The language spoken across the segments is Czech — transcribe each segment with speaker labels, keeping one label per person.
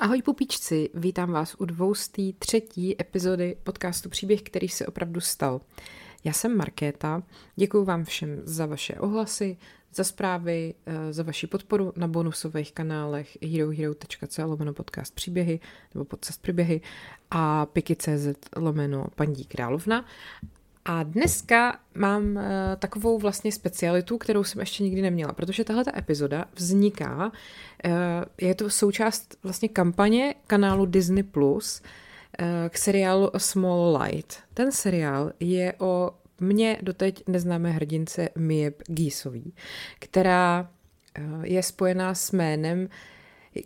Speaker 1: Ahoj pupíčci, vítám vás u dvoustý třetí epizody podcastu Příběh, který se opravdu stal. Já jsem Markéta, děkuji vám všem za vaše ohlasy, za zprávy, eh, za vaši podporu na bonusových kanálech herohero.co lomeno podcast příběhy nebo podcast příběhy a piky.cz lomeno paní královna. A dneska mám uh, takovou vlastně specialitu, kterou jsem ještě nikdy neměla, protože tahle epizoda vzniká, uh, je to součást vlastně kampaně kanálu Disney Plus uh, k seriálu Small Light. Ten seriál je o mně doteď neznámé hrdince Mieb Gísový, která je spojená s jménem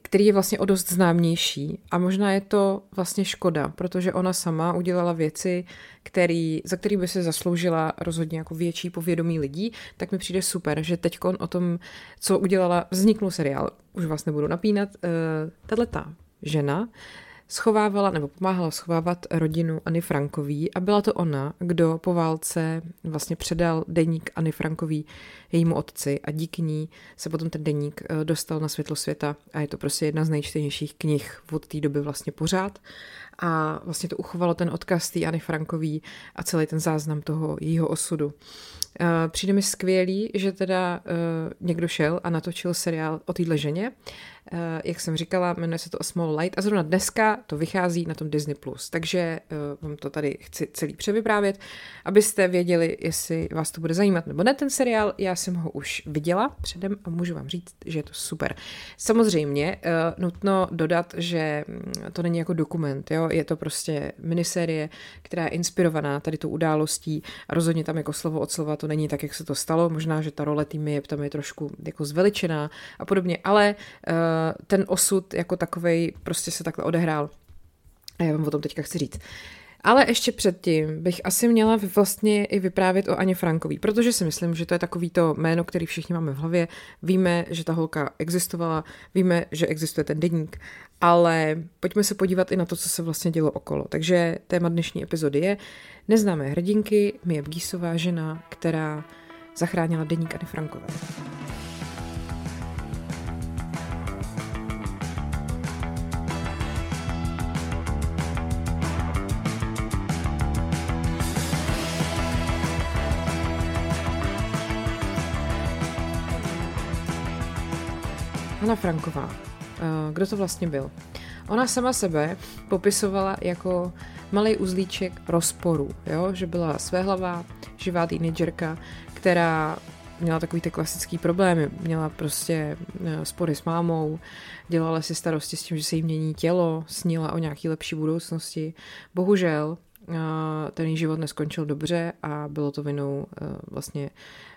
Speaker 1: který je vlastně o dost známější. A možná je to vlastně škoda, protože ona sama udělala věci, který, za který by se zasloužila rozhodně jako větší povědomí lidí, tak mi přijde super, že teď o tom, co udělala, vzniknul seriál. Už vás nebudu napínat. Uh, ta žena schovávala nebo pomáhala schovávat rodinu Anny Frankový a byla to ona, kdo po válce vlastně předal deník Anny Frankový jejímu otci a díky ní se potom ten deník eh, dostal na světlo světa a je to prostě jedna z nejčtenějších knih od té doby vlastně pořád a vlastně to uchovalo ten odkaz té Anny Frankový a celý ten záznam toho jejího osudu. Eh, přijde mi skvělý, že teda uh, někdo šel a natočil seriál o téhle ženě. Uh, jak jsem říkala, jmenuje se to A Small Light a zrovna dneska to vychází na tom Disney+. Plus. Takže vám to tady chci celý převyprávět, abyste věděli, jestli vás to bude zajímat nebo ne ten seriál. Já jsem ho už viděla předem a můžu vám říct, že je to super. Samozřejmě nutno dodat, že mm, to není jako dokument, jo? Je to prostě miniserie, která je inspirovaná tady tou událostí a rozhodně tam jako slovo od slova to není tak, jak se to stalo, možná, že ta role týmy je tam je trošku jako zveličená a podobně, ale uh, ten osud jako takovej prostě se takhle odehrál. A já vám o tom teďka chci říct. Ale ještě předtím bych asi měla vlastně i vyprávět o Aně Frankový, protože si myslím, že to je takový to jméno, který všichni máme v hlavě. Víme, že ta holka existovala, víme, že existuje ten deník, ale pojďme se podívat i na to, co se vlastně dělo okolo. Takže téma dnešní epizody je Neznámé hrdinky, Mie Bgísová žena, která zachránila deník Anny Frankové. Hanna Franková. Eh, kdo to vlastně byl? Ona sama sebe popisovala jako malý uzlíček rozporu, jo? že byla svéhlavá, živá teenagerka, která měla takový ty klasický problémy. Měla prostě eh, spory s mámou, dělala si starosti s tím, že se jí mění tělo, snila o nějaký lepší budoucnosti. Bohužel ten její život neskončil dobře a bylo to vinou e, vlastně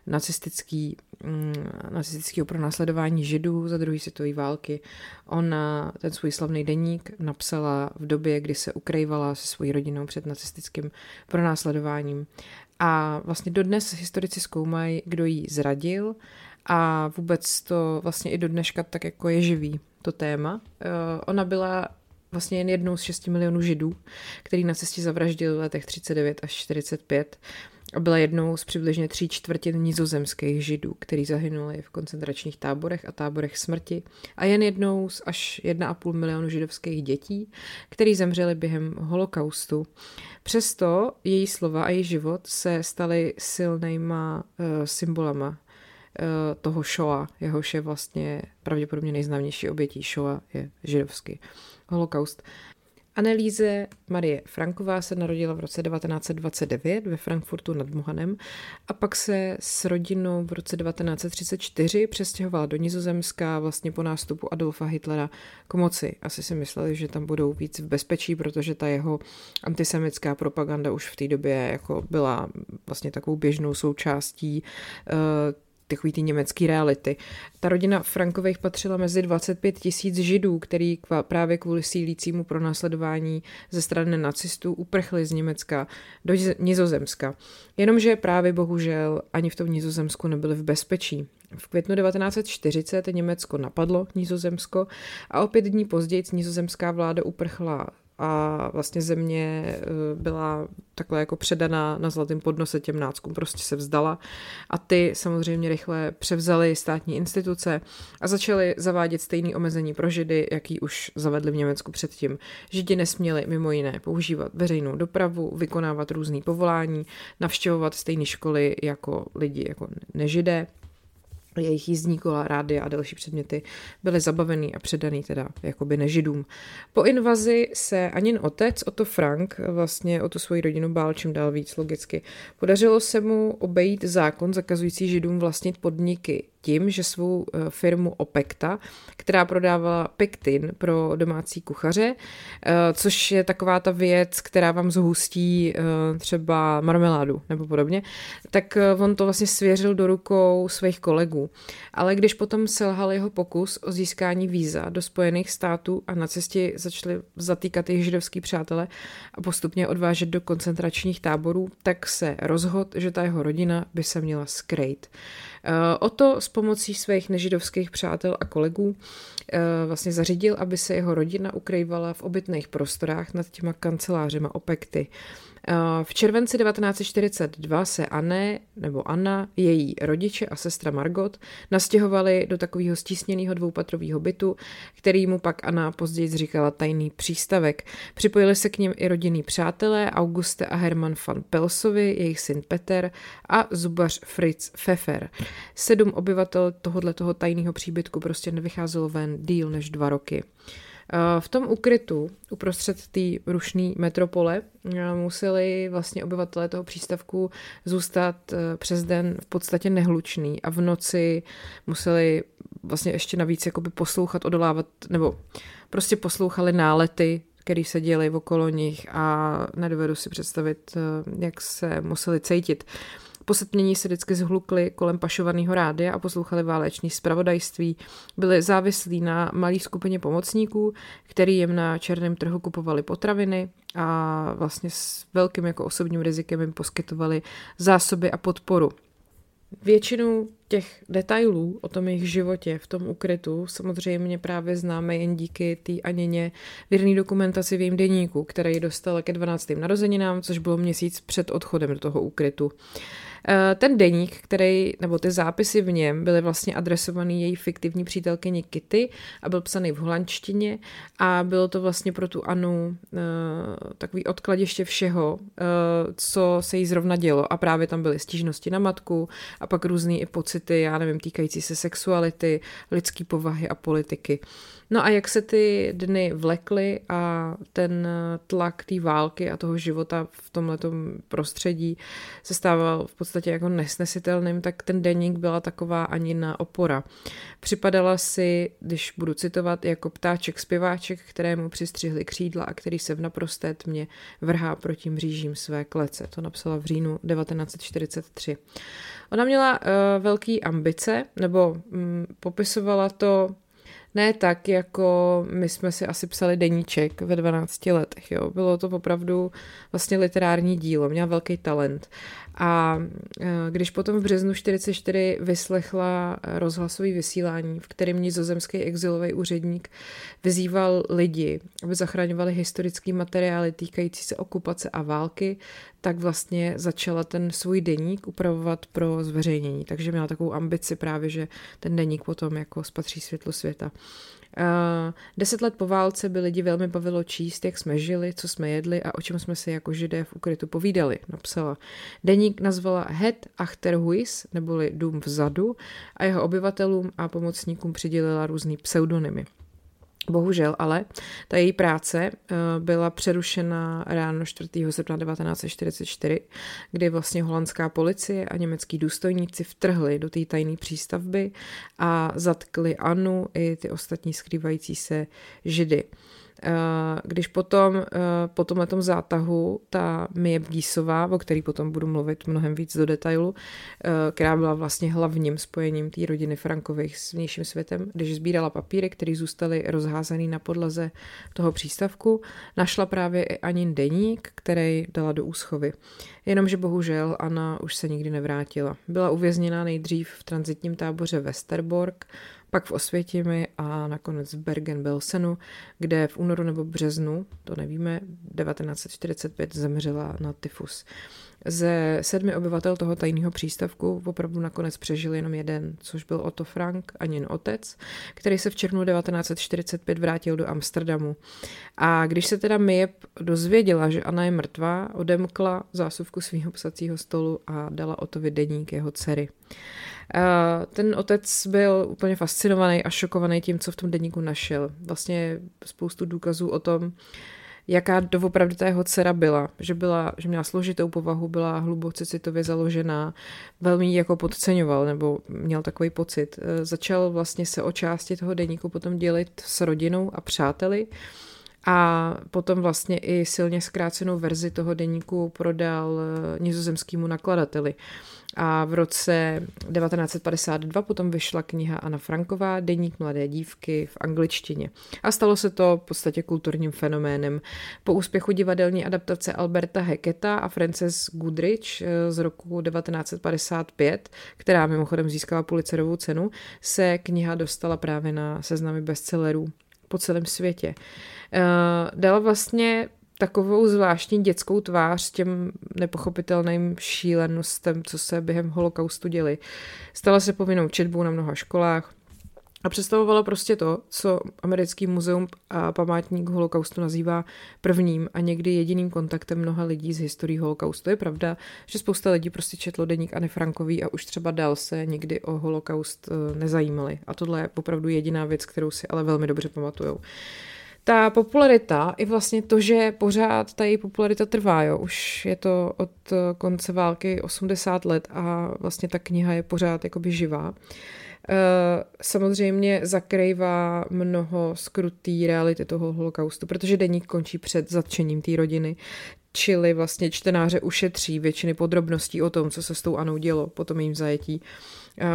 Speaker 1: nacistický, mm, nacistického pronásledování židů za druhé světové války. Ona ten svůj slavný deník napsala v době, kdy se ukrývala se svojí rodinou před nacistickým pronásledováním. A vlastně dodnes historici zkoumají, kdo jí zradil a vůbec to vlastně i do dneška tak jako je živý, to téma. E, ona byla vlastně jen jednou z 6 milionů židů, který na cestě zavraždil v letech 39 až 45 a byla jednou z přibližně tří čtvrtin nizozemských židů, který zahynuli v koncentračních táborech a táborech smrti a jen jednou z až 1,5 milionu židovských dětí, který zemřeli během holokaustu. Přesto její slova a její život se staly silnýma uh, symbolama toho Shoah, jehož je vlastně pravděpodobně nejznámější obětí Shoah je židovský holokaust. Annelíze Marie Franková se narodila v roce 1929 ve Frankfurtu nad Mohanem a pak se s rodinou v roce 1934 přestěhovala do Nizozemska vlastně po nástupu Adolfa Hitlera k moci. Asi si mysleli, že tam budou víc v bezpečí, protože ta jeho antisemická propaganda už v té době jako byla vlastně takovou běžnou součástí uh, takový ty německý reality. Ta rodina Frankových patřila mezi 25 tisíc židů, který právě kvůli sílícímu pronásledování ze strany nacistů uprchli z Německa do Nizozemska. Jenomže právě bohužel ani v tom Nizozemsku nebyli v bezpečí. V květnu 1940 Německo napadlo Nizozemsko a o pět dní později nizozemská vláda uprchla a vlastně země eh, byla takhle jako předaná na zlatém podnose těm náckům, prostě se vzdala a ty samozřejmě rychle převzali státní instituce a začaly zavádět stejný omezení pro židy, jaký už zavedli v Německu předtím. Židi nesměli mimo jiné používat veřejnou dopravu, vykonávat různý povolání, navštěvovat stejné školy jako lidi, jako nežidé jejich jízdní kola, rády a další předměty byly zabavený a předaný teda jakoby nežidům. Po invazi se Anin otec, Otto Frank, vlastně o tu svoji rodinu bál čím dál víc logicky. Podařilo se mu obejít zákon zakazující židům vlastnit podniky tím, že svou eh, firmu Opekta, která prodávala pektin pro domácí kuchaře, eh, což je taková ta věc, která vám zhustí eh, třeba marmeládu nebo podobně, tak on to vlastně svěřil do rukou svých kolegů. Ale když potom selhal jeho pokus o získání víza do Spojených států a na cestě začali zatýkat jejich židovský přátelé a postupně odvážet do koncentračních táborů, tak se rozhodl, že ta jeho rodina by se měla skrejt. O to s pomocí svých nežidovských přátel a kolegů eh, vlastně zařídil, aby se jeho rodina ukrývala v obytných prostorách nad těma kancelářema Opekty. V červenci 1942 se Anne, nebo Anna, její rodiče a sestra Margot nastěhovali do takového stísněného dvoupatrového bytu, který mu pak Anna později říkala tajný přístavek. Připojili se k ním i rodinní přátelé Auguste a Hermann van Pelsovi, jejich syn Peter a zubař Fritz Pfeffer. Sedm obyvatel tohoto tajného příbytku prostě nevycházelo ven díl než dva roky. Eh, v tom ukrytu, uprostřed té rušné metropole, eh, museli vlastně obyvatelé toho přístavku zůstat eh, přes den v podstatě nehlučný a v noci museli vlastně ještě navíc jakoby poslouchat, odolávat, nebo prostě poslouchali nálety který se děli okolo nich a nedovedu si představit, jak se museli cítit. Po setmění se vždycky zhlukli kolem pašovaného rádia a poslouchali váleční zpravodajství. Byli závislí na malé skupině pomocníků, který jim na černém trhu kupovali potraviny a vlastně s velkým jako osobním rizikem jim poskytovali zásoby a podporu. Většinu těch detailů o tom jejich životě v tom ukrytu samozřejmě právě známe jen díky té Aněně věrný dokumentaci v jejím deníku, který dostala ke 12. narozeninám, což bylo měsíc před odchodem do toho ukrytu. Eh, ten deník, který, nebo ty zápisy v něm byly vlastně adresovaný její fiktivní přítelkyni Kitty a byl psaný v holandštině a bylo to vlastně pro tu Anu uh, takový odkladiště všeho, uh, co se jí zrovna dělo a právě tam byly stížnosti na matku a pak různé i pocity, já nevím, týkající se sexuality, lidské povahy a politiky. No a jak se ty dny vlekly a ten tlak té války a toho života v tomhle prostředí se stával v podstatě jako nesnesitelným, tak ten deník byla taková ani na opora. Připadala si, když budu citovat, jako ptáček zpěváček, kterému přistřihli křídla a který se v naprosté tmě vrhá proti mřížím své klece. To napsala v říjnu 1943. Ona měla uh, velký ambice, nebo um, popisovala to ne tak, jako my jsme si asi psali deníček ve 12 letech. Jo. Bylo to opravdu vlastně literární dílo, měla velký talent. A e, když potom v březnu 44 vyslechla rozhlasový vysílání, v kterém nizozemský exilový úředník vyzýval lidi, aby zachraňovali historické materiály týkající se okupace a války, tak vlastně začala ten svůj deník upravovat pro zveřejnění. Takže měla takovou ambici právě, že ten deník potom jako spatří světlo světa. Uh, deset let po válce by lidi velmi bavilo číst, jak jsme žili, co jsme jedli a o čem jsme si jako židé v ukrytu povídali, napsala. Deník nazvala Het Achterhuis, neboli Dům vzadu, a jeho obyvatelům a pomocníkům přidělila různý pseudonymy. Bohužel ale ta její práce eh, byla přerušena ráno 4. srpna 1944, kdy vlastně holandská policie a německý důstojníci vtrhli do té tajné přístavby a zatkli Anu i ty ostatní skrývající se židy. Eh, když potom eh, po tomhle zátahu ta Mie Bdísová, o který potom budu mluvit mnohem víc do detailu, eh, která byla vlastně hlavním spojením té rodiny Frankových s vnějším světem, když sbírala papíry, které zůstaly rozházaný na podlaze toho přístavku, našla právě i Anin deník, který dala do úschovy. Jenomže bohužel Anna už se nikdy nevrátila. Byla uvězněna nejdřív v transitním táboře Westerbork, pak v Osvětimi a nakonec v Bergen-Belsenu, kde v únoru nebo březnu, to nevíme, 1945 zemřela na tyfus. Ze sedmi obyvatel toho tajného přístavku opravdu nakonec přežil jenom jeden, což byl Otto Frank, Anin otec, který se v červnu 1945 vrátil do Amsterdamu. A když se teda Miep dozvěděla, že Anna je mrtvá, odemkla zásuvku svého psacího stolu a dala Otovi deník jeho dcery. Ten otec byl úplně fascinovaný a šokovaný tím, co v tom deníku našel. Vlastně spoustu důkazů o tom, jaká doopravdy ta jeho dcera byla, že, byla, že měla složitou povahu, byla hluboce citově založená, velmi jako podceňoval, nebo měl takový pocit. E, začal vlastně se o části toho deníku potom dělit s rodinou a přáteli a potom vlastně i silně zkrácenou verzi toho deníku prodal e, nizozemskému nakladateli. A v roce 1952 potom vyšla kniha Anna Franková, Deník mladé dívky v angličtině. A stalo se to v podstatě kulturním fenoménem. Po úspěchu divadelní adaptace Alberta Heketa a Frances Goodrich eh, z roku 1955, která mimochodem získala Pulitzerovu cenu, se kniha dostala právě na seznamy bestsellerů po celém světě. Eh, dala vlastně takovou zvláštní dětskou tvář s těm nepochopitelným šílenostem, co se během holokaustu děli. Stala se povinnou četbou na mnoha školách a představovala prostě to, co americký muzeum a památník holokaustu nazývá prvním a někdy jediným kontaktem mnoha lidí z historií holokaustu. Je pravda, že spousta lidí prostě četlo deník Anny Frankový a už třeba dál se nikdy o holokaust eh, nezajímali. A tohle je opravdu jediná věc, kterou si ale velmi dobře pamatujou ta popularita i vlastně to, že pořád ta její popularita trvá, jo. Už je to od konce války 80 let a vlastně ta kniha je pořád jakoby živá. Eh, samozřejmě zakrývá mnoho skrutý reality toho holokaustu, protože deník končí před zatčením té rodiny, čili vlastně čtenáře ušetří většiny podrobností o tom, co se s tou Anou dělo po tom jejím zajetí.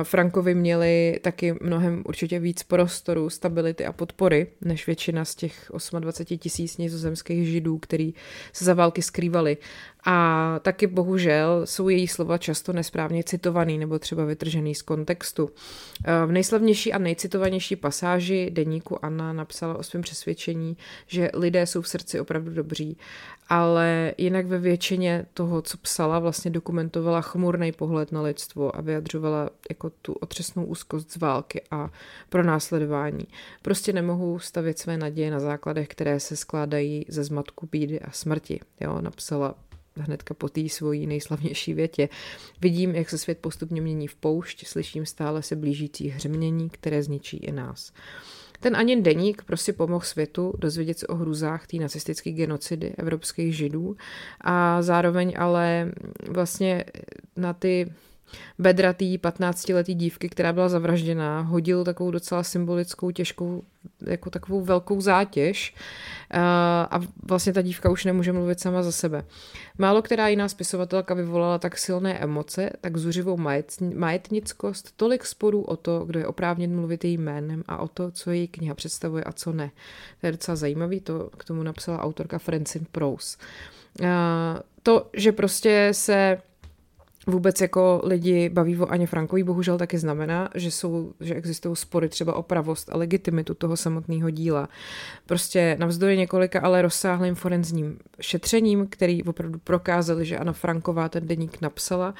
Speaker 1: Frankovi měli taky mnohem určitě víc prostoru, stability a podpory, než většina z těch 28 tisíc nizozemských židů, který se za války skrývali. A taky bohužel jsou její slova často nesprávně citovaný nebo třeba vytržený z kontextu. V nejslavnější a nejcitovanější pasáži deníku Anna napsala o svém přesvědčení, že lidé jsou v srdci opravdu dobří, ale jinak ve většině toho, co psala, vlastně dokumentovala chmurný pohled na lidstvo a vyjadřovala jako tu otřesnou úzkost z války a pro následování. Prostě nemohu stavět své naděje na základech, které se skládají ze zmatku bídy a smrti. Jo, napsala hnedka po té svojí nejslavnější větě. Vidím, jak se svět postupně mění v poušť, slyším stále se blížící hřmění, které zničí i nás. Ten Anin deník prostě pomohl světu dozvědět se o hrůzách té nacistické genocidy evropských židů a zároveň ale vlastně na ty bedratý 15-letý dívky, která byla zavražděná, hodil takovou docela symbolickou, těžkou, jako takovou velkou zátěž a vlastně ta dívka už nemůže mluvit sama za sebe. Málo která jiná spisovatelka vyvolala tak silné emoce, tak zuřivou majetnickost, tolik sporů o to, kdo je oprávněn mluvit jejím jménem a o to, co její kniha představuje a co ne. To je docela zajímavý, to k tomu napsala autorka Francine Prose. To, že prostě se vůbec jako lidi baví o Aně Frankový, bohužel taky znamená, že, jsou, že existují spory třeba o pravost a legitimitu toho samotného díla. Prostě navzdory několika ale rozsáhlým forenzním šetřením, který opravdu prokázali, že Anna Franková ten deník napsala,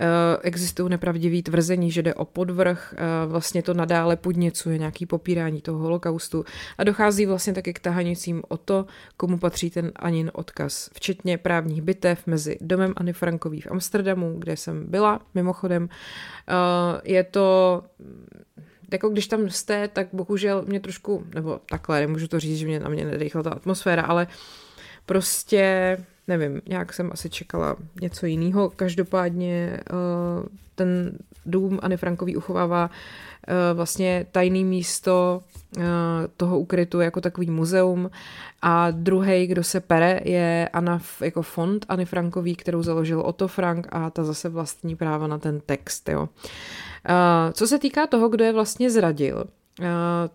Speaker 1: eh, existují nepravdivý tvrzení, že jde o podvrh, eh, vlastně to nadále podněcuje nějaký popírání toho holokaustu a dochází vlastně taky k tahanicím o to, komu patří ten Anin odkaz, včetně právních bitev mezi domem Anny Frankový v Amsterdamu, kde jsem byla, mimochodem. Uh, je to jako když tam jste, tak bohužel mě trošku, nebo takhle, nemůžu to říct, že mě na mě nedechla ta atmosféra, ale prostě nevím, nějak jsem asi čekala něco jiného. Každopádně uh, ten dům Anny Frankový uchovává uh, vlastně tajný místo uh, toho ukrytu jako takový muzeum a druhý, kdo se pere, je Anna jako fond Anny Frankový, kterou založil Otto Frank a ta zase vlastní práva na ten text. Jo. Co se týká toho, kdo je vlastně zradil,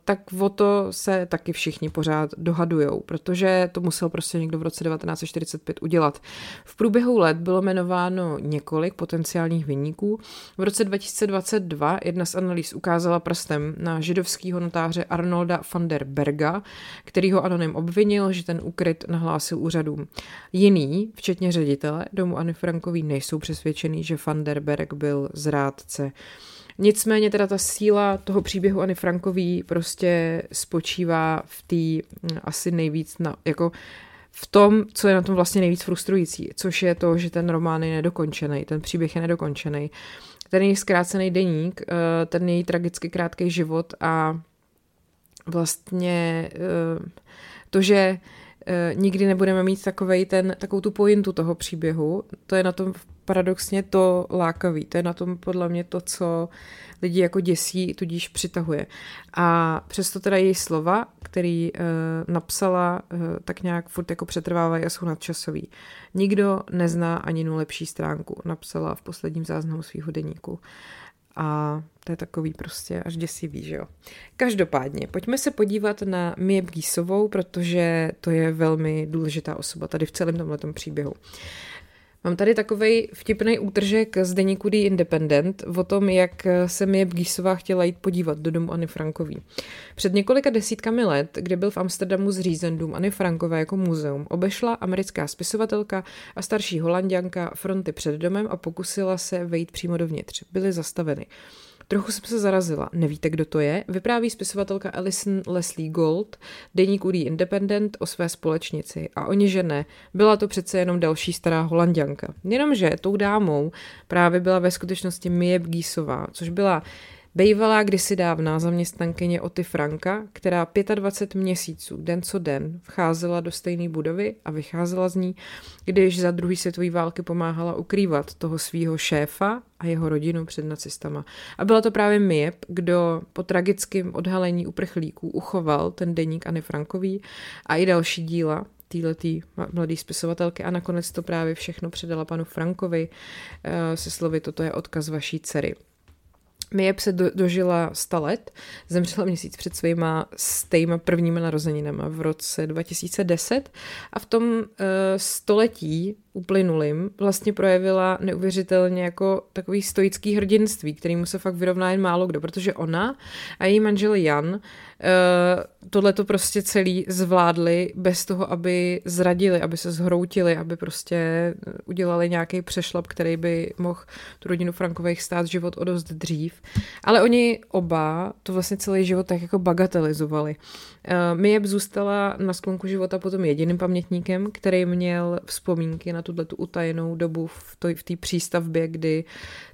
Speaker 1: tak o to se taky všichni pořád dohadujou, protože to musel prostě někdo v roce 1945 udělat. V průběhu let bylo jmenováno několik potenciálních vyníků. V roce 2022 jedna z analýz ukázala prstem na židovského notáře Arnolda van der Berga, který ho anonym obvinil, že ten ukryt nahlásil úřadům. Jiný, včetně ředitele domu Anny Frankový, nejsou přesvědčený, že van der Berg byl zrádce. Nicméně teda ta síla toho příběhu Ani Frankový prostě spočívá v té mm, asi nejvíc na, jako v tom, co je na tom vlastně nejvíc frustrující, což je to, že ten román je nedokončený, ten příběh je nedokončený. Ten její zkrácený deník, eh, ten její tragicky krátký život a vlastně eh, to, že nikdy nebudeme mít takovej ten, takovou tu pointu toho příběhu, to je na tom paradoxně to lákavý. To je na tom podle mě to, co lidi jako děsí, tudíž přitahuje. A přesto teda její slova, který uh, napsala, uh, tak nějak furt jako přetrvávají a jsou nadčasový. Nikdo nezná ani nu lepší stránku, napsala v posledním záznamu svého deníku. A to je takový prostě až děsivý, že jo. Každopádně, pojďme se podívat na Mie Gísovou, protože to je velmi důležitá osoba tady v celém tomhle příběhu. Mám tady takový vtipný útržek z deníku The Independent o tom, jak se mi Gísová chtěla jít podívat do domu Anny Frankový. Před několika desítkami let, kdy byl v Amsterdamu zřízen dům Anny Frankové jako muzeum, obešla americká spisovatelka a starší holanděnka fronty před domem a pokusila se vejít přímo dovnitř. Byly zastaveny. Trochu jsem se zarazila. Nevíte, kdo to je? Vypráví spisovatelka Alison Leslie Gold, deník Udí Independent o své společnici. A oni, že ne, byla to přece jenom další stará holanděnka. Jenomže tou dámou právě byla ve skutečnosti Mie Gísová, což byla Bejvalá kdysi dávná zaměstnankyně Oty Franka, která 25 měsíců, den co den, vcházela do stejné budovy a vycházela z ní, když za druhý světové války pomáhala ukrývat toho svého šéfa a jeho rodinu před nacistama. A byla to právě Miep, kdo po tragickém odhalení uprchlíků uchoval ten deník Anny Frankový a i další díla, týhletý mladý spisovatelky a nakonec to právě všechno předala panu Frankovi eh, se slovy, toto je odkaz vaší dcery. Miep se do, dožila 100 let, zemřela měsíc před svýma stejma prvníma narozeninama v roce 2010 a v tom uh, století uplynulým vlastně projevila neuvěřitelně jako takový stoický hrdinství, kterýmu se fakt vyrovná jen málo kdo, protože ona a její manžel Jan uh, tohle to prostě celý zvládli bez toho, aby zradili, aby se zhroutili, aby prostě udělali nějaký přešlap, který by mohl tu rodinu Frankových stát život o dost dřív. Ale oni oba to vlastně celý život tak jako bagatelizovali. Uh, Mieb zůstala na sklonku života potom jediným pamětníkem, který měl vzpomínky na tuhle tu utajenou dobu v té v přístavbě, kdy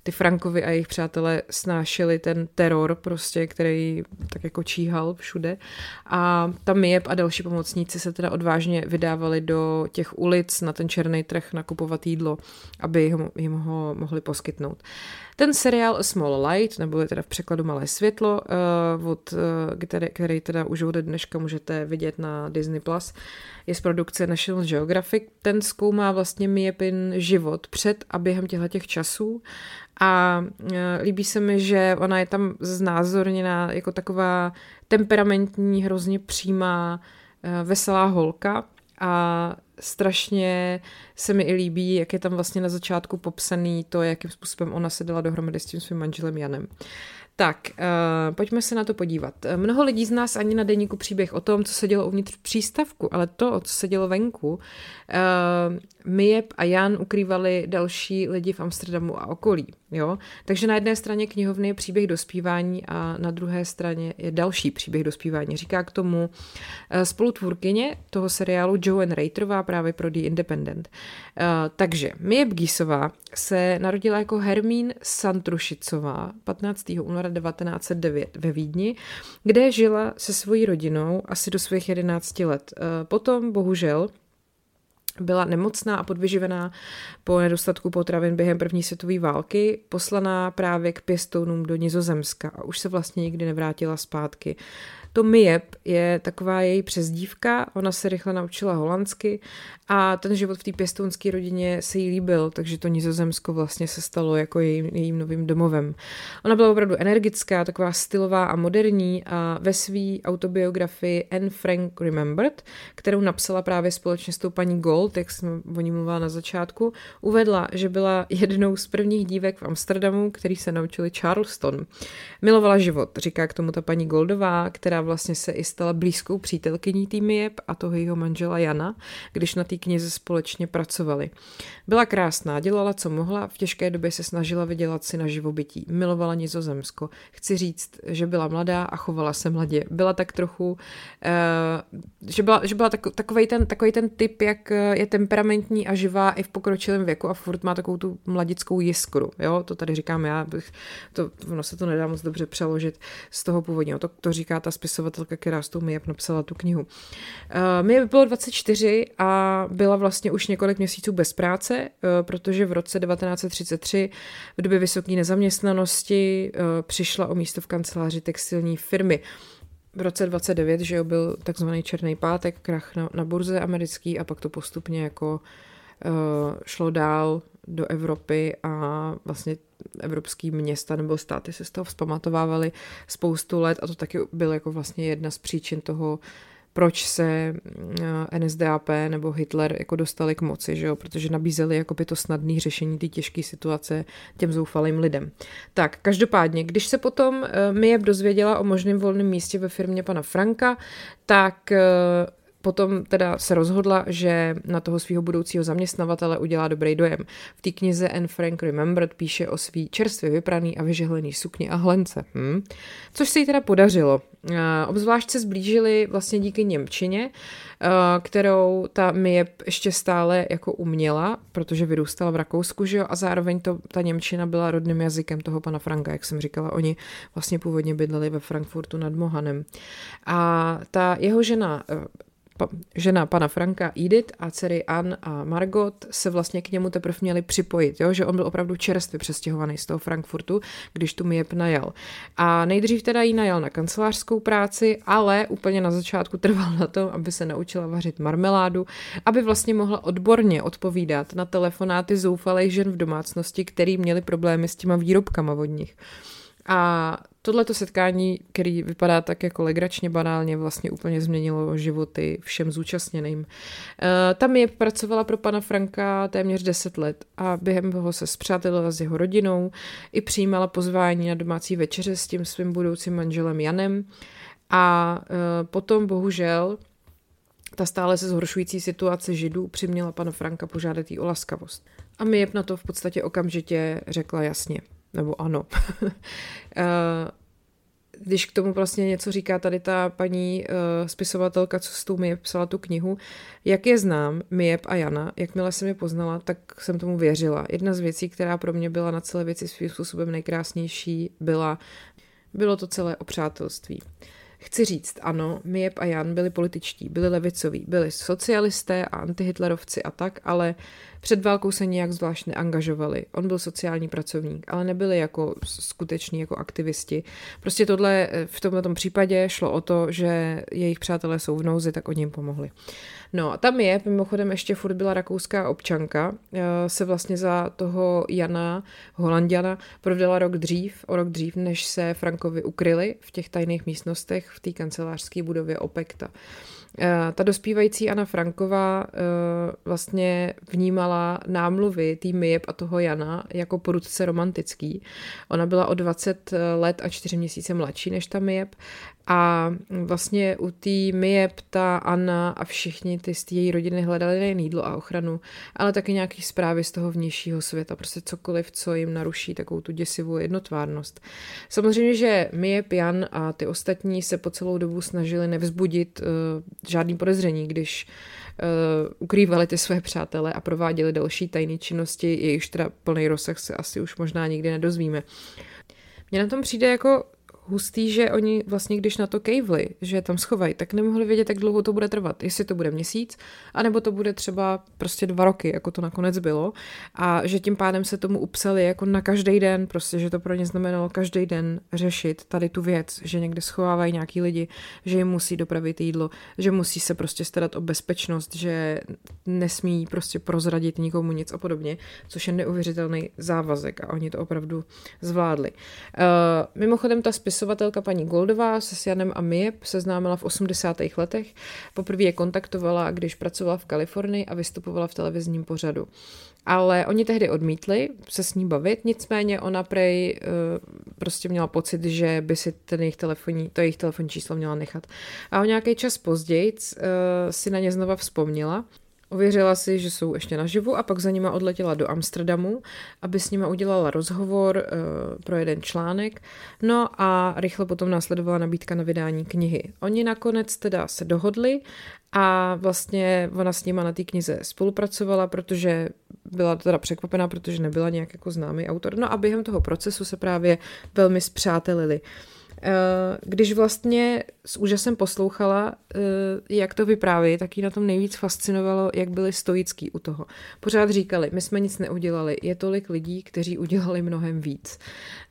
Speaker 1: ty Frankovi a jejich přátelé snášeli ten teror prostě, který tak jako číhal všude. A tam Mieb a další pomocníci se teda odvážně vydávali do těch ulic na ten černý trh nakupovat jídlo, aby jim ho mohli poskytnout. Ten seriál A Small Light, nebo je teda v překladu Malé světlo, uh, od, uh, který, který teda už od dneška můžete vidět na Disney+, Plus, je z produkce National Geographic. Ten zkoumá vlastně Miepin život před a během těchto těch časů a uh, líbí se mi, že ona je tam znázorněná jako taková temperamentní, hrozně přímá, uh, veselá holka a strašně se mi i líbí, jak je tam vlastně na začátku popsaný to, jakým způsobem ona se dala dohromady s tím svým manželem Janem. Tak, uh, pojďme se na to podívat. Mnoho lidí z nás ani na denníku příběh o tom, co se dělo uvnitř přístavku, ale to, co se dělo venku, uh, Miep a Jan ukrývali další lidi v Amsterdamu a okolí. Jo? Takže na jedné straně knihovny je příběh dospívání a na druhé straně je další příběh dospívání. Říká k tomu uh, spolutvůrkyně toho seriálu Joan Reiterová právě pro The Independent. Uh, takže Miep Gísová se narodila jako Hermín Santrušicová 15. února 1909 ve Vídni, kde žila se svojí rodinou asi do svých 11 let. Uh, potom, bohužel, byla nemocná a podvyživená po nedostatku potravin během první světové války, poslaná právě k pěstounům do Nizozemska a už se vlastně nikdy nevrátila zpátky. To Miep je taková její přezdívka, ona se rychle naučila holandsky a ten život v té pěstounské rodině se jí líbil, takže to Nizozemsko vlastně se stalo jako jejím, jejím novým domovem. Ona byla opravdu energická, taková stylová a moderní a ve své autobiografii Anne Frank Remembered, kterou napsala právě společně s tou paní Gold, jak jsem o ní mluvila na začátku, uvedla, že byla jednou z prvních dívek v Amsterdamu, který se naučili Charleston. Milovala život, říká k tomu ta paní Goldová, která vlastně se i stala blízkou přítelkyní týmy Jeb a toho jeho manžela Jana, když na té knize společně pracovali. Byla krásná, dělala, co mohla, v těžké době se snažila vydělat si na živobytí. Milovala Nizozemsko. Chci říct, že byla mladá a chovala se mladě. Byla tak trochu, uh, že byla, že byla tak, takový, ten, takový ten typ, jak je temperamentní a živá i v pokročilém věku a furt má takovou tu mladickou jiskru. Jo? To tady říkám já, bych, to, ono se to nedá moc dobře přeložit z toho původního. To, to říká ta spisovatelka, která s tou Mijep napsala tu knihu. Uh, Mijep bylo 24 a byla vlastně už několik měsíců bez práce, uh, protože v roce 1933 v době vysoké nezaměstnanosti uh, přišla o místo v kanceláři textilní firmy. V roce 29, že jo, byl takzvaný černý pátek, krach na, na burze americký a pak to postupně jako uh, šlo dál do Evropy a vlastně evropský města nebo státy se z toho vzpamatovávaly spoustu let a to taky byl jako vlastně jedna z příčin toho, proč se eh, NSDAP nebo Hitler jako dostali k moci, že jo? protože nabízeli jako by to snadné řešení té těžké situace těm zoufalým lidem. Tak, každopádně, když se potom eh, Mijeb dozvěděla o možném volném místě ve firmě pana Franka, tak eh, potom teda se rozhodla, že na toho svého budoucího zaměstnavatele udělá dobrý dojem. V té knize Anne Frank Remembered píše o svý čerstvě vypraný a vyžehlený sukni a hlence. Hm? Což se jí teda podařilo. Uh, obzvlášť se zblížili vlastně díky Němčině, uh, kterou ta Mie ještě stále jako uměla, protože vyrůstala v Rakousku, že jo, a zároveň to, ta Němčina byla rodným jazykem toho pana Franka, jak jsem říkala, oni vlastně původně bydleli ve Frankfurtu nad Mohanem. A ta jeho žena žena pana Franka Edith a dcery Ann a Margot se vlastně k němu teprve měli připojit, jo? že on byl opravdu čerstvě přestěhovaný z toho Frankfurtu, když tu Miep najal. A nejdřív teda jí najal na kancelářskou práci, ale úplně na začátku trval na tom, aby se naučila vařit marmeládu, aby vlastně mohla odborně odpovídat na telefonáty zoufalých žen v domácnosti, který měli problémy s těma výrobkama od nich. A tohleto setkání, který vypadá tak jako legračně banálně, vlastně úplně změnilo životy všem zúčastněným. Uh, tam je pracovala pro pana Franka téměř 10 let a během toho se zpřátelila s jeho rodinou i přijímala pozvání na domácí večeře s tím svým budoucím manželem Janem. A uh, potom bohužel ta stále se zhoršující situace židů přiměla pana Franka požádat jí o laskavost. A Mijep na to v podstatě okamžitě řekla jasně nebo ano. Eh, když k tomu vlastně něco říká tady ta paní uh, spisovatelka, co s tou mi psala tu knihu, jak je znám, Miep a Jana, jakmile jsem je poznala, tak jsem tomu věřila. Jedna z věcí, která pro mě byla na celé věci svým způsobem nejkrásnější, byla, bylo to celé o přátelství. Chci říct, ano, Miep a Jan byli političtí, byli levicoví, byli socialisté a antihitlerovci a tak, ale před válkou se nijak zvlášť neangažovali. On byl sociální pracovník, ale nebyli jako skuteční jako aktivisti. Prostě tohle v tomto případě šlo o to, že jejich přátelé jsou v nouzi, tak oni jim pomohli. No a tam je, mimochodem ještě furt byla rakouská občanka, eh, se vlastně za toho Jana Holandiana prodala rok dřív, o rok dřív, než se Frankovi ukryli v těch tajných místnostech v té kancelářské budově Opekta. Eh, ta dospívající Anna Franková eh, vlastně vnímala námluvy tý Mijeb a toho Jana jako porudce romantický. Ona byla o 20 let a 4 měsíce mladší než ta Mijeb a vlastně u té Mijeb ta Anna a všichni ty z její rodiny hledali nejen jídlo a ochranu, ale taky nějaký zprávy z toho vnějšího světa, prostě cokoliv, co jim naruší takovou tu děsivou jednotvárnost. Samozřejmě, že Mijeb, Jan a ty ostatní se po celou dobu snažili nevzbudit uh, žádný podezření, když uh, ukrývali ty své přátele a prováděli další tajné činnosti, jejichž teda plný rozsah se asi už možná nikdy nedozvíme. Mně na tom přijde jako hustý, že oni vlastně, když na to kejvli, že tam schovají, tak nemohli vědět, jak dlouho to bude trvat. Jestli to bude měsíc, anebo to bude třeba prostě dva roky, jako to nakonec bylo. A že tím pádem se tomu upsali jako na každý den, prostě, že to pro ně znamenalo každý den řešit tady tu věc, že někde schovávají nějaký lidi, že jim musí dopravit jídlo, že musí se prostě starat o bezpečnost, že nesmí prostě prozradit nikomu nic a podobně, což je neuvěřitelný závazek a oni to opravdu zvládli. Uh, mimochodem ta spisovatelka paní Goldová se s Janem a Miep seznámila v 80. letech. Poprvé je kontaktovala, když pracovala v Kalifornii a vystupovala v televizním pořadu. Ale oni tehdy odmítli se s ní bavit, nicméně ona prej uh, prostě měla pocit, že by si ten jejich telefonní, to jejich telefonní číslo měla nechat. A o nějaký čas později uh, si na ně znova vzpomněla Ověřila si, že jsou ještě naživu a pak za nima odletěla do Amsterdamu, aby s nima udělala rozhovor uh, pro jeden článek. No a rychle potom následovala nabídka na vydání knihy. Oni nakonec teda se dohodli a vlastně ona s nima na té knize spolupracovala, protože byla teda překvapená, protože nebyla nějak jako známý autor. No a během toho procesu se právě velmi zpřátelili. Uh, když vlastně s úžasem poslouchala, eh, jak to vypráví, tak jí na tom nejvíc fascinovalo, jak byli stoický u toho. Pořád říkali, my jsme nic neudělali, je tolik lidí, kteří udělali mnohem víc.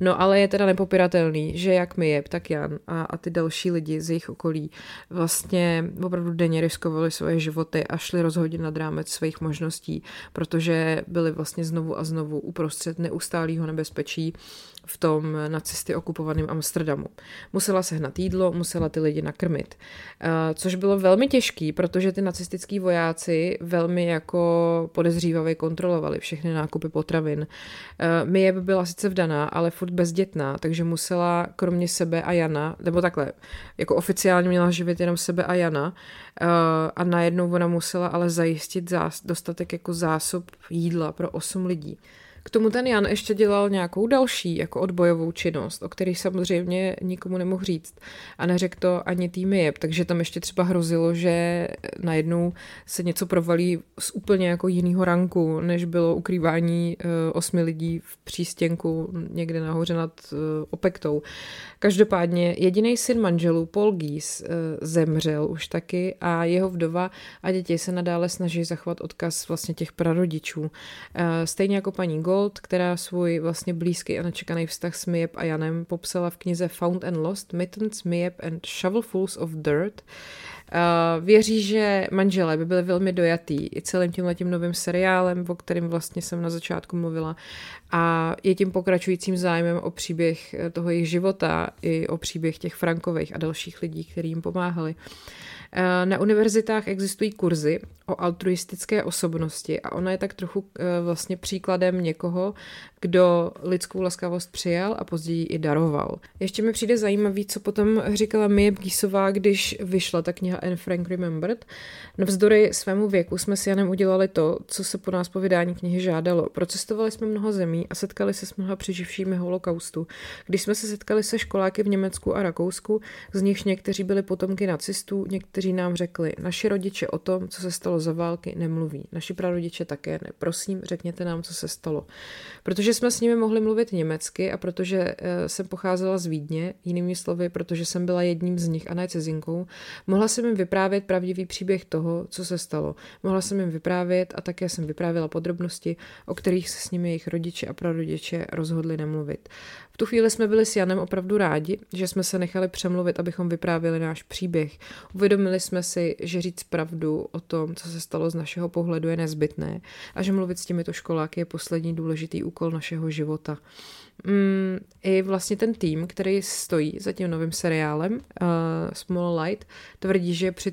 Speaker 1: No ale je teda nepopiratelný, že jak my je, tak Jan a, a ty další lidi z jejich okolí vlastně opravdu denně riskovali svoje životy a šli rozhodně nad rámec svých možností, protože byli vlastně znovu a znovu uprostřed neustálého nebezpečí v tom nacisty okupovaném Amsterdamu. Musela sehnat jídlo, musela ty lidi nakrmit, eh, což bylo velmi těžký, protože ty nacistický vojáci velmi jako podezřívavě kontrolovali všechny nákupy potravin. Eh, Mie by byla sice vdaná, ale furt bezdětná, takže musela kromě sebe a Jana, nebo takhle, jako oficiálně měla živit jenom sebe a Jana eh, a najednou ona musela ale zajistit dostatek jako zásob jídla pro osm lidí. K tomu ten Jan ještě dělal nějakou další jako odbojovou činnost, o který samozřejmě nikomu nemohl říct a neřekl to ani tým Jeb, takže tam ještě třeba hrozilo, že najednou se něco provalí z úplně jako jiného ranku, než bylo ukrývání uh, osmi lidí v přístěnku někde nahoře nad uh, Opektou. Každopádně jediný syn manželů, Paul Gies, uh, zemřel už taky a jeho vdova a děti se nadále snaží zachovat odkaz vlastně těch prarodičů. Stejně jako paní Gold, která svůj vlastně blízký a nečekaný vztah s Miep a Janem popsala v knize Found and Lost, Mittens, Miep and Shovelfuls of Dirt. Uh, věří, že manželé by byli velmi dojatý i celým tím letím novým seriálem, o kterém vlastně jsem na začátku mluvila a je tím pokračujícím zájmem o příběh toho jejich života i o příběh těch Frankových a dalších lidí, kteří jim pomáhali. Uh, Eh, na univerzitách existují kurzy o altruistické osobnosti a ona je tak trochu eh, vlastně příkladem někoho, kdo lidskou laskavost přijal a později i daroval. Ještě mi přijde zajímavý, co potom říkala Mie Bgísová, když vyšla ta kniha Anne Frank Remembered. Navzdory svému věku jsme s Janem udělali to, co se po nás po vydání knihy žádalo. Procestovali jsme mnoho zemí a setkali se s mnoha přeživšími holokaustu. Když jsme se setkali se školáky v Německu a Rakousku, z nichž někteří byli potomky nacistů, někteří nám řekli, naši rodiče o tom, co se stalo za války, nemluví. Naši prarodiče také ne. Prosím, řekněte nám, co se stalo. Protože protože jsme s nimi mohli mluvit německy a protože uh, jsem pocházela z Vídně, jinými slovy, protože jsem byla jedním z nich a ne cizinkou, mohla jsem jim vyprávět pravdivý příběh toho, co se stalo. Mohla jsem jim vyprávět a také jsem vyprávěla podrobnosti, o kterých se s nimi jejich rodiče a prarodiče rozhodli nemluvit tu chvíli jsme byli s Janem opravdu rádi, že jsme se nechali přemluvit, abychom vyprávěli náš příběh. Uvědomili jsme si, že říct pravdu o tom, co se stalo z našeho pohledu, je nezbytné a že mluvit s těmito školáky je poslední důležitý úkol našeho života mm, i vlastně ten tým, který stojí za tím novým seriálem uh, Small Light, tvrdí, že při,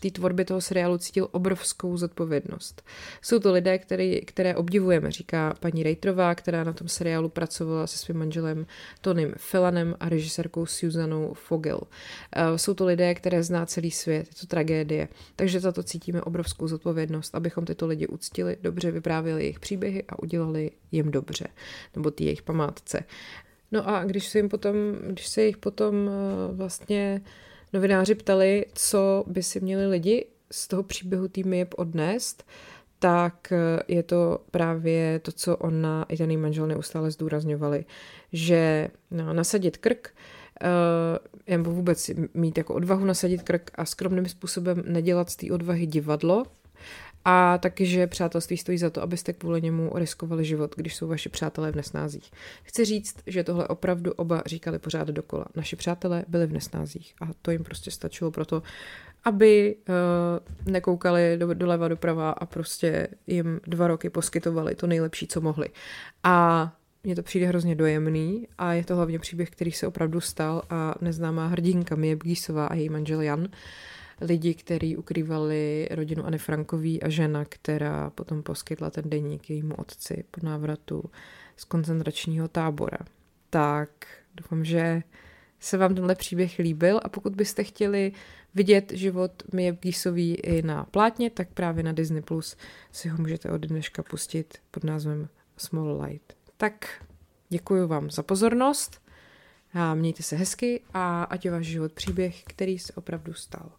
Speaker 1: té tvorbě toho seriálu cítil obrovskou zodpovědnost. Jsou to lidé, který, které obdivujeme, říká paní Rejtrová, která na tom seriálu pracovala se svým manželem Tonym Filanem a režisérkou Susanou Fogel. Uh, jsou to lidé, které zná celý svět, je to tragédie, takže za to cítíme obrovskou zodpovědnost, abychom tyto lidi uctili, dobře vyprávěli jejich příběhy a udělali jim dobře, nebo ty jejich památky památce. No a když se jim potom, když se jich potom eh, vlastně novináři ptali, co by si měli lidi z toho příběhu týmy odnést, tak eh, je to právě to, co ona i ten manžel neustále zdůrazňovali, že no, nasadit krk, nebo vůbec mít jako odvahu nasadit krk a skromným způsobem nedělat z té odvahy divadlo, a taky, že přátelství stojí za to, abyste kvůli němu riskovali život, když jsou vaši přátelé v nesnázích. Chci říct, že tohle opravdu oba říkali pořád dokola. Naši přátelé byli v nesnázích a to jim prostě stačilo proto, aby uh, nekoukali do, doleva doprava a prostě jim dva roky poskytovali to nejlepší, co mohli. A mně to přijde hrozně dojemný a je to hlavně příběh, který se opravdu stal a neznámá hrdinka Mie Bgísová a její manžel Jan lidi, kteří ukrývali rodinu Anny Frankový a žena, která potom poskytla ten deník jejímu otci po návratu z koncentračního tábora. Tak doufám, že se vám tenhle příběh líbil a pokud byste chtěli vidět život Mie Gísový i na plátně, tak právě na Disney Plus si ho můžete od dneška pustit pod názvem Small Light. Tak děkuji vám za pozornost a mějte se hezky a ať je váš život příběh, který se opravdu stal.